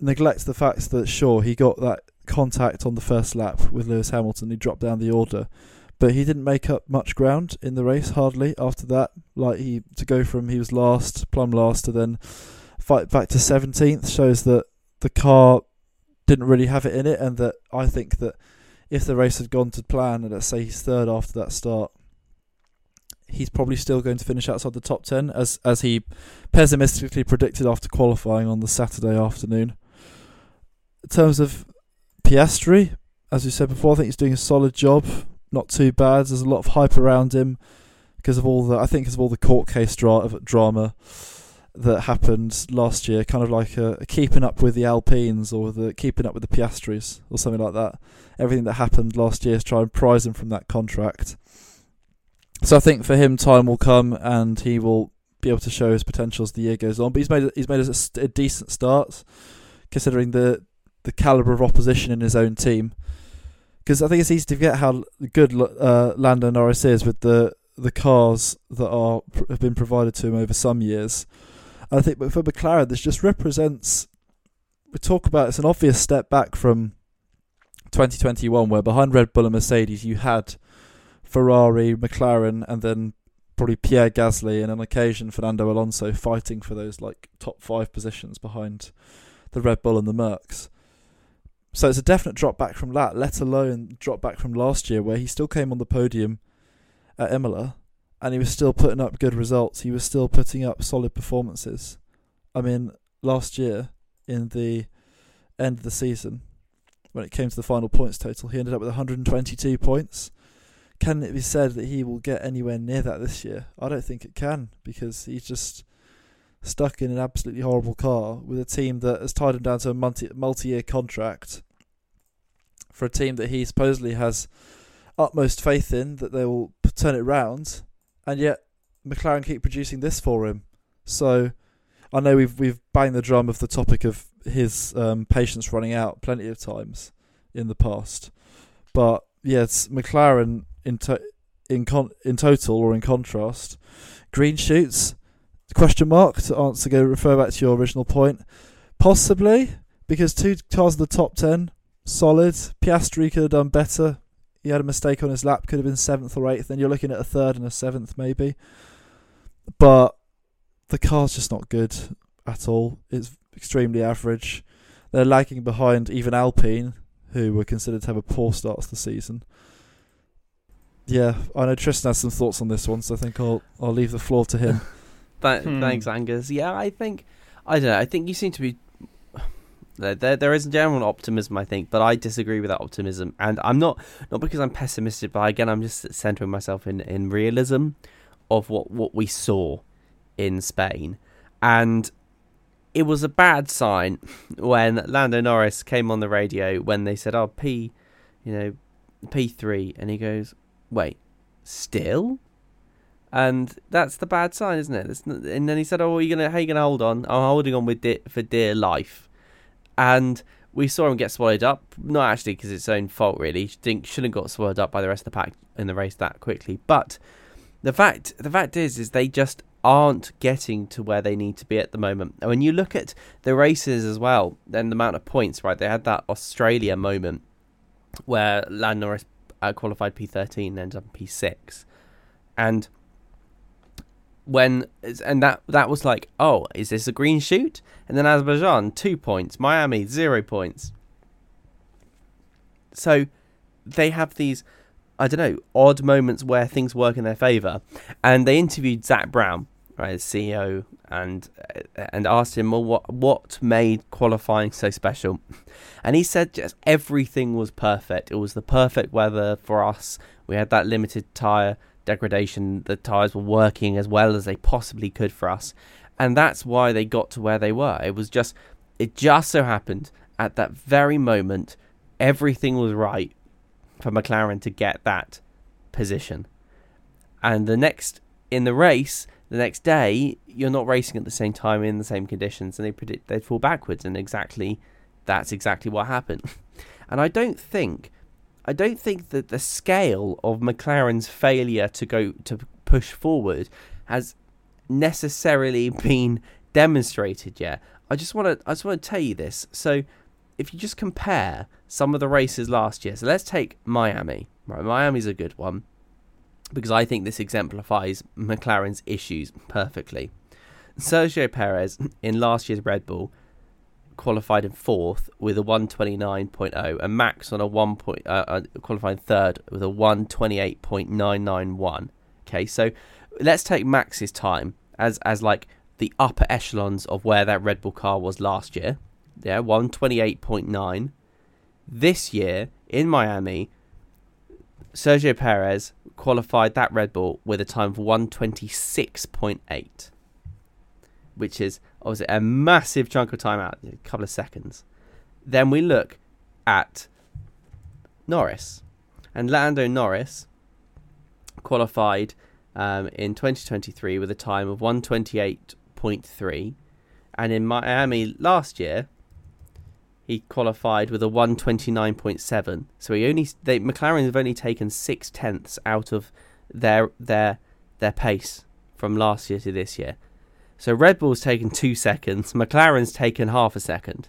neglects the fact that sure he got that contact on the first lap with Lewis Hamilton. He dropped down the order, but he didn't make up much ground in the race. Hardly after that, like he to go from he was last, plumb last, to then fight back to seventeenth shows that the car didn't really have it in it, and that I think that if the race had gone to plan, and let's say he's third after that start, he's probably still going to finish outside the top ten, as as he pessimistically predicted after qualifying on the Saturday afternoon. In terms of Piastri, as we said before, I think he's doing a solid job. Not too bad. There's a lot of hype around him because of all the, I think, because of all the court case dra- drama that happened last year. Kind of like a, a keeping up with the Alpines or the keeping up with the Piastris or something like that. Everything that happened last year to try and prize him from that contract. So I think for him, time will come and he will be able to show his potential as the year goes on. But he's made he's made a, a decent start considering the the caliber of opposition in his own team. Because I think it's easy to forget how good uh, Lando Norris is with the the cars that are have been provided to him over some years. And I think but for McLaren, this just represents. We talk about it's an obvious step back from 2021, where behind Red Bull and Mercedes you had Ferrari, McLaren, and then probably Pierre Gasly and on occasion Fernando Alonso fighting for those like top five positions behind the Red Bull and the Mercs. So it's a definite drop back from that, let alone drop back from last year where he still came on the podium at Imola and he was still putting up good results. He was still putting up solid performances. I mean, last year in the end of the season, when it came to the final points total. He ended up with 122 points. Can it be said that he will get anywhere near that this year? I don't think it can because he's just stuck in an absolutely horrible car with a team that has tied him down to a multi multi-year contract for a team that he supposedly has utmost faith in that they will turn it round, and yet McLaren keep producing this for him. So I know we've we've banged the drum of the topic of his um, patience running out plenty of times in the past, but yes, McLaren in to- in con- in total or in contrast, green shoots question mark to answer go refer back to your original point. Possibly because two cars in the top ten, solid. Piastri could have done better. He had a mistake on his lap, could have been seventh or eighth. Then you're looking at a third and a seventh maybe. But the car's just not good at all. It's extremely average. They're lagging behind even Alpine, who were considered to have a poor start to the season. Yeah, I know Tristan has some thoughts on this one, so I think I'll I'll leave the floor to him. [LAUGHS] Th- hmm. Thanks, Angus. Yeah, I think I don't know. I think you seem to be there. There is general optimism, I think, but I disagree with that optimism, and I'm not not because I'm pessimistic, but again, I'm just centering myself in in realism of what what we saw in Spain, and it was a bad sign [LAUGHS] when Lando Norris came on the radio when they said, "Oh, P, you know, P three, and he goes, "Wait, still?" and that's the bad sign, isn't it? And then he said, "Oh, are you gonna how are you gonna hold on? I'm holding on with de- for dear life," and we saw him get swallowed up. Not actually because it's his own fault, really. Think shouldn't have got swallowed up by the rest of the pack in the race that quickly. But the fact the fact is, is they just aren't getting to where they need to be at the moment. And when you look at the races as well, then the amount of points, right? They had that Australia moment where Lando Norris uh, qualified P13 and ended up P6, and when and that that was like, oh, is this a green shoot? And then Azerbaijan two points, Miami zero points. So they have these, I don't know, odd moments where things work in their favour. And they interviewed Zak Brown, right, CEO, and and asked him, well, what what made qualifying so special? [LAUGHS] And he said just everything was perfect. It was the perfect weather for us. We had that limited tyre degradation, the tyres were working as well as they possibly could for us. And that's why they got to where they were. It was just, it just so happened at that very moment, everything was right for McLaren to get that position. And the next, in the race, the next day, you're not racing at the same time in the same conditions, and they predict they'd fall backwards. And exactly, that's exactly what happened. [LAUGHS] and I don't think I don't think that the scale of McLaren's failure to go to push forward has necessarily [LAUGHS] been demonstrated yet. I just want to I just want to tell you this. So if you just compare some of the races last year, so let's take Miami. Right, Miami's a good one because I think this exemplifies McLaren's issues perfectly. Sergio Perez [LAUGHS] in last year's Red Bull qualified in fourth with a 129.0 and Max on a one point uh, uh, qualifying third with a 128.991. Okay, so let's take Max's time as as like the upper echelons of where that Red Bull car was last year. Yeah, 128.9. This year in Miami, Sergio Perez qualified that Red Bull with a time of 126.8, which is obviously a massive chunk of time out, a couple of seconds. Then we look at Norris. And Lando Norris qualified um, in 2023 with a time of 128.3. And in Miami last year, he qualified with a 129.7. So he only they McLaren have only taken six tenths out of their their their pace from last year to this year. So Red Bull's taken two seconds, McLaren's taken half a second.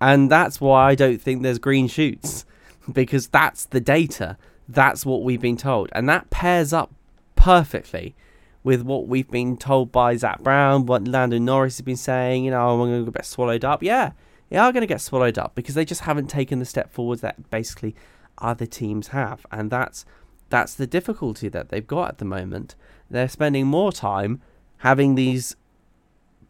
And that's why I don't think there's green shoots, [LAUGHS] because that's the data. That's what we've been told. And that pairs up perfectly with what we've been told by Zak Brown, what Lando Norris has been saying, you know, I'm going to get swallowed up. Yeah, they are going to get swallowed up because they just haven't taken the step forward that basically other teams have. And that's that's the difficulty that they've got at the moment. They're spending more time having these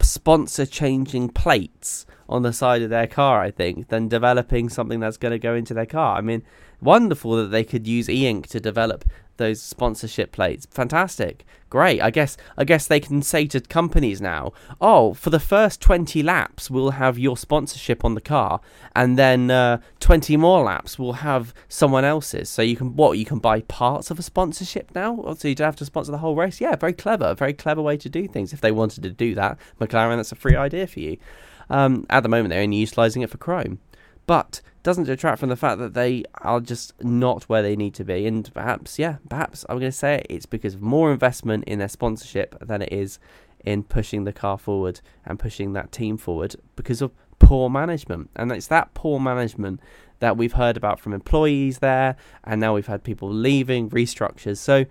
sponsor changing plates on the side of their car, I think, than developing something that's going to go into their car. I mean, wonderful that they could use e-ink to develop those sponsorship plates. Fantastic. Great. I guess I guess they can say to companies now, "Oh, for the first 20 laps we'll have your sponsorship on the car and then uh, 20 more laps we'll have someone else's." So you can what, you can buy parts of a sponsorship now? So you don't have to sponsor the whole race? Yeah, very clever. Very clever way to do things. If they wanted to do that, McLaren that's a free idea for you. Um, at the moment they're only utilizing it for Chrome. But doesn't detract from the fact that they are just not where they need to be. And perhaps, yeah, perhaps I'm going to say it, it's because of more investment in their sponsorship than it is in pushing the car forward and pushing that team forward because of poor management. And it's that poor management that we've heard about from employees there, and now we've had people leaving, restructures. So,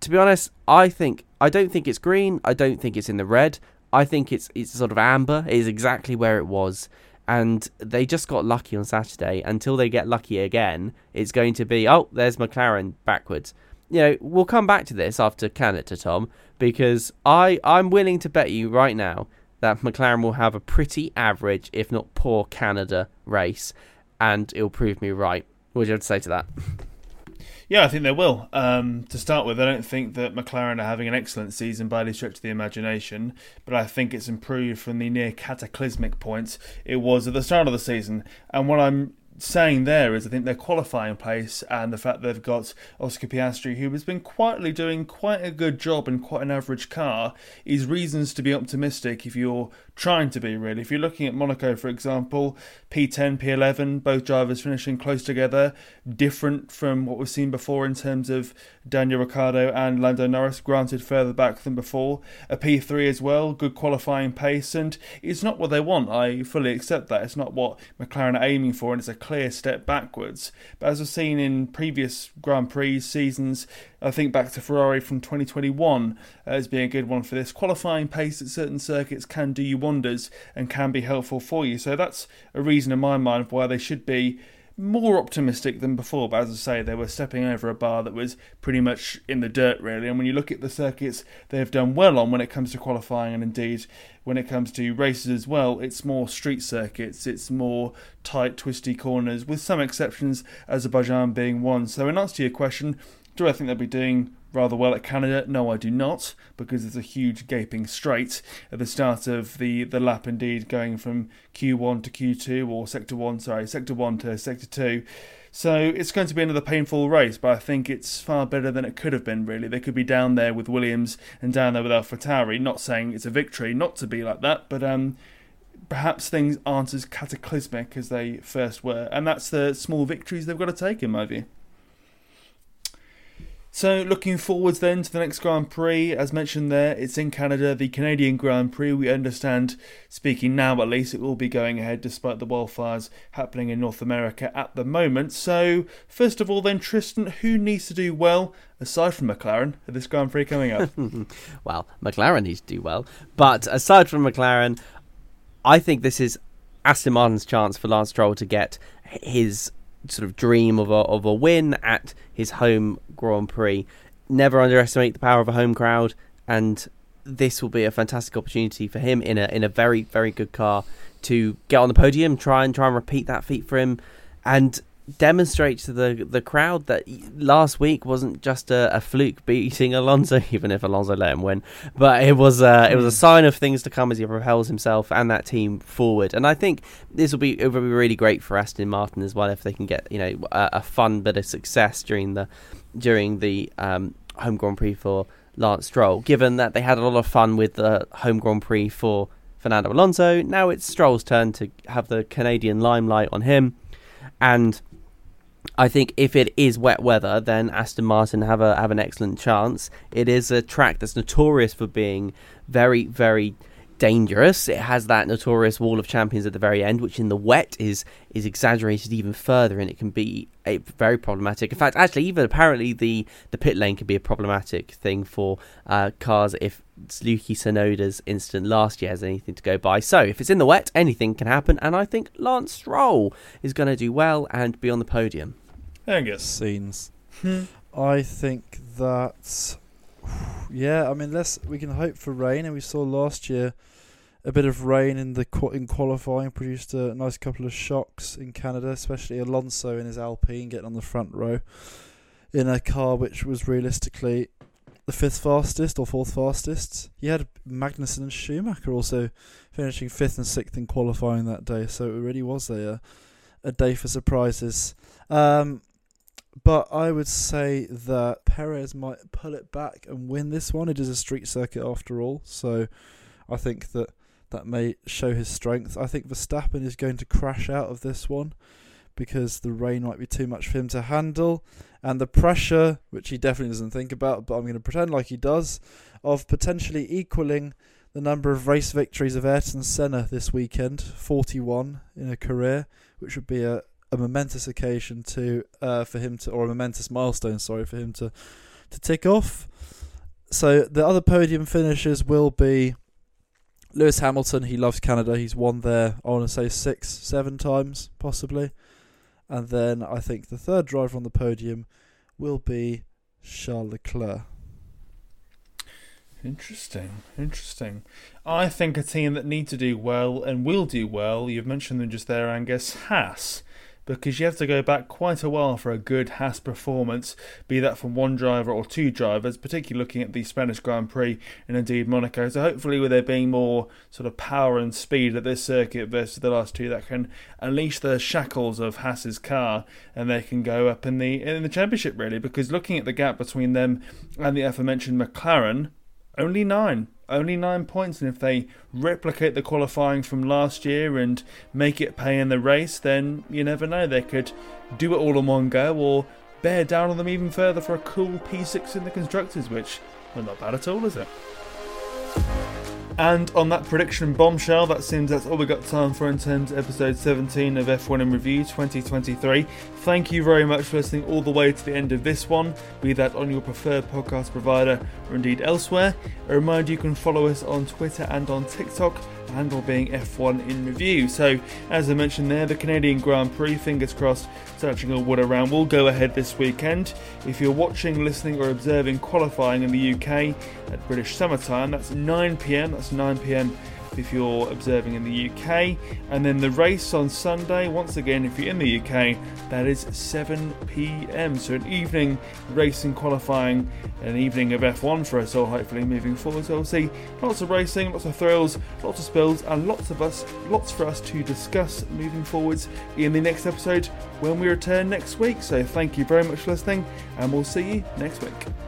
to be honest, I think I don't think it's green. I don't think it's in the red. I think it's it's sort of amber. It is exactly where it was and they just got lucky on Saturday. Until they get lucky again, it's going to be oh, there's McLaren backwards. You know, we'll come back to this after Canada, Tom, because I I'm willing to bet you right now that McLaren will have a pretty average, if not poor, Canada race, and it'll prove me right. What would you have to say to that? [LAUGHS] Yeah, I think they will. Um, to start with, I don't think that McLaren are having an excellent season by any stretch of the imagination, but I think it's improved from the near cataclysmic point it was at the start of the season. And what I'm saying there is I think their qualifying place and the fact they've got Oscar Piastri, who has been quietly doing quite a good job in quite an average car, is reasons to be optimistic if you're trying to be really. If you're looking at Monaco, for example, P10, P11, both drivers finishing close together, different from what we've seen before in terms of Daniel Ricciardo and Lando Norris, granted further back than before. A P3 as well, good qualifying pace, and it's not what they want. I fully accept that. It's not what McLaren are aiming for, and it's a clear step backwards. But as we've seen in previous Grand Prix seasons, I think back to Ferrari from 2021 uh, as being a good one for this. Qualifying pace at certain circuits can do you wonders and can be helpful for you. So that's a reason in my mind why they should be more optimistic than before. But as I say, they were stepping over a bar that was pretty much in the dirt, really. And when you look at the circuits they've done well on when it comes to qualifying, and indeed when it comes to races as well, it's more street circuits, it's more tight, twisty corners, with some exceptions, Azerbaijan being one. So, in answer to your question, do I think they'll be doing rather well at Canada? No, I do not, because there's a huge gaping straight at the start of the, the lap, indeed, going from Q1 to Q2, or Sector 1, sorry, Sector 1 to Sector 2. So it's going to be another painful race, but I think it's far better than it could have been, really. They could be down there with Williams and down there with AlphaTauri. Not saying it's a victory not to be like that, but um, perhaps things aren't as cataclysmic as they first were. And that's the small victories they've got to take, in my view. So, looking forwards then to the next Grand Prix, as mentioned there, it's in Canada, the Canadian Grand Prix. We understand, speaking now at least, it will be going ahead despite the wildfires happening in North America at the moment. So, first of all, then, Tristan, who needs to do well aside from McLaren at this Grand Prix coming up? [LAUGHS] well, McLaren needs to do well, but aside from McLaren, I think this is Aston Martin's chance for Lance Stroll to get his sort of dream of a of a win at his home Grand Prix. Never underestimate the power of a home crowd, and this will be a fantastic opportunity for him in a in a very very good car to get on the podium, try and try and repeat that feat for him, and demonstrate to the the crowd that last week wasn't just a, a, fluke beating Alonso, [LAUGHS] even if Alonso let him win, but it was a, it was a hmm. sign of things to come as he propels himself and that team forward. And I think this will be it will be really great for Aston Martin as well if they can get you know a, a fun bit of success during the during the um, home Grand Prix for Lance Stroll. Given that they had a lot of fun with the home Grand Prix for Fernando Alonso, now it's Stroll's turn to have the Canadian limelight on him and I think if it is wet weather, then Aston Martin have a have an excellent chance. It is a track that's notorious for being very, very dangerous. It has that notorious wall of champions at the very end, which in the wet is is exaggerated even further, and it can be a, very problematic. In fact, actually, even apparently the the pit lane can be a problematic thing for uh, cars if Yuki Tsunoda's incident last year has anything to go by. So if it's in the wet, anything can happen, and I think Lance Stroll is going to do well and be on the podium. Angus scenes. Hmm. I think that yeah, I mean, let's we can hope for rain, and we saw last year a bit of rain in the in qualifying produced a nice couple of shocks in Canada, especially Alonso in his Alpine getting on the front row in a car which was realistically the fifth fastest or fourth fastest. He had Magnussen and Schumacher also finishing fifth and sixth in qualifying that day, so it really was a a day for surprises. Um, but I would say that Perez might pull it back and win this one. It is a street circuit after all, so I think that that may show his strength. I think Verstappen is going to crash out of this one because the rain might be too much for him to handle, and the pressure, which he definitely doesn't think about, but I'm going to pretend like he does, of potentially equaling the number of race victories of Ayrton Senna this weekend 41 in a career, which would be a, a momentous occasion to uh, for him to, or a momentous milestone, sorry, for him to to tick off. So the other podium finishers will be Lewis Hamilton. He loves Canada. He's won there. I want to say six, seven times possibly. And then I think the third driver on the podium will be Charles Leclerc. Interesting, interesting. I think a team that need to do well and will do well, you've mentioned them just there, Angus, Haas because you have to go back quite a while for a good Haas performance, be that from one driver or two drivers, particularly looking at the Spanish Grand Prix and indeed Monaco. So hopefully, with there being more sort of power and speed at this circuit versus the last two, that can unleash the shackles of Haas's car and they can go up in the in the championship really. Because looking at the gap between them and the aforementioned McLaren, only nine only nine points, and if they replicate the qualifying from last year and make it pay in the race, then you never know. They could do it all in one go or bear down on them even further for a cool P6 in the Constructors, which, well, not bad at all, is it? And on that prediction bombshell, that seems that's all we've got time for in terms of episode 17 of F1 in Review 2023. Thank you very much for listening all the way to the end of this one, be that on your preferred podcast provider or indeed elsewhere. A reminder you can follow us on Twitter and on TikTok handle being F1 in review. So, as I mentioned there, the Canadian Grand Prix, fingers crossed, searching a wood around, will go ahead this weekend. If you're watching, listening, or observing qualifying in the UK at British summertime, that's 9 pm, that's 9 pm if you're observing in the UK. And then the race on Sunday, once again, if you're in the UK, that is 7 pm. So an evening racing qualifying, an evening of F1 for us all, hopefully moving forward. So we'll see lots of racing, lots of thrills, lots of spills, and lots of us, lots for us to discuss moving forwards in the next episode when we return next week. So thank you very much for listening, and we'll see you next week.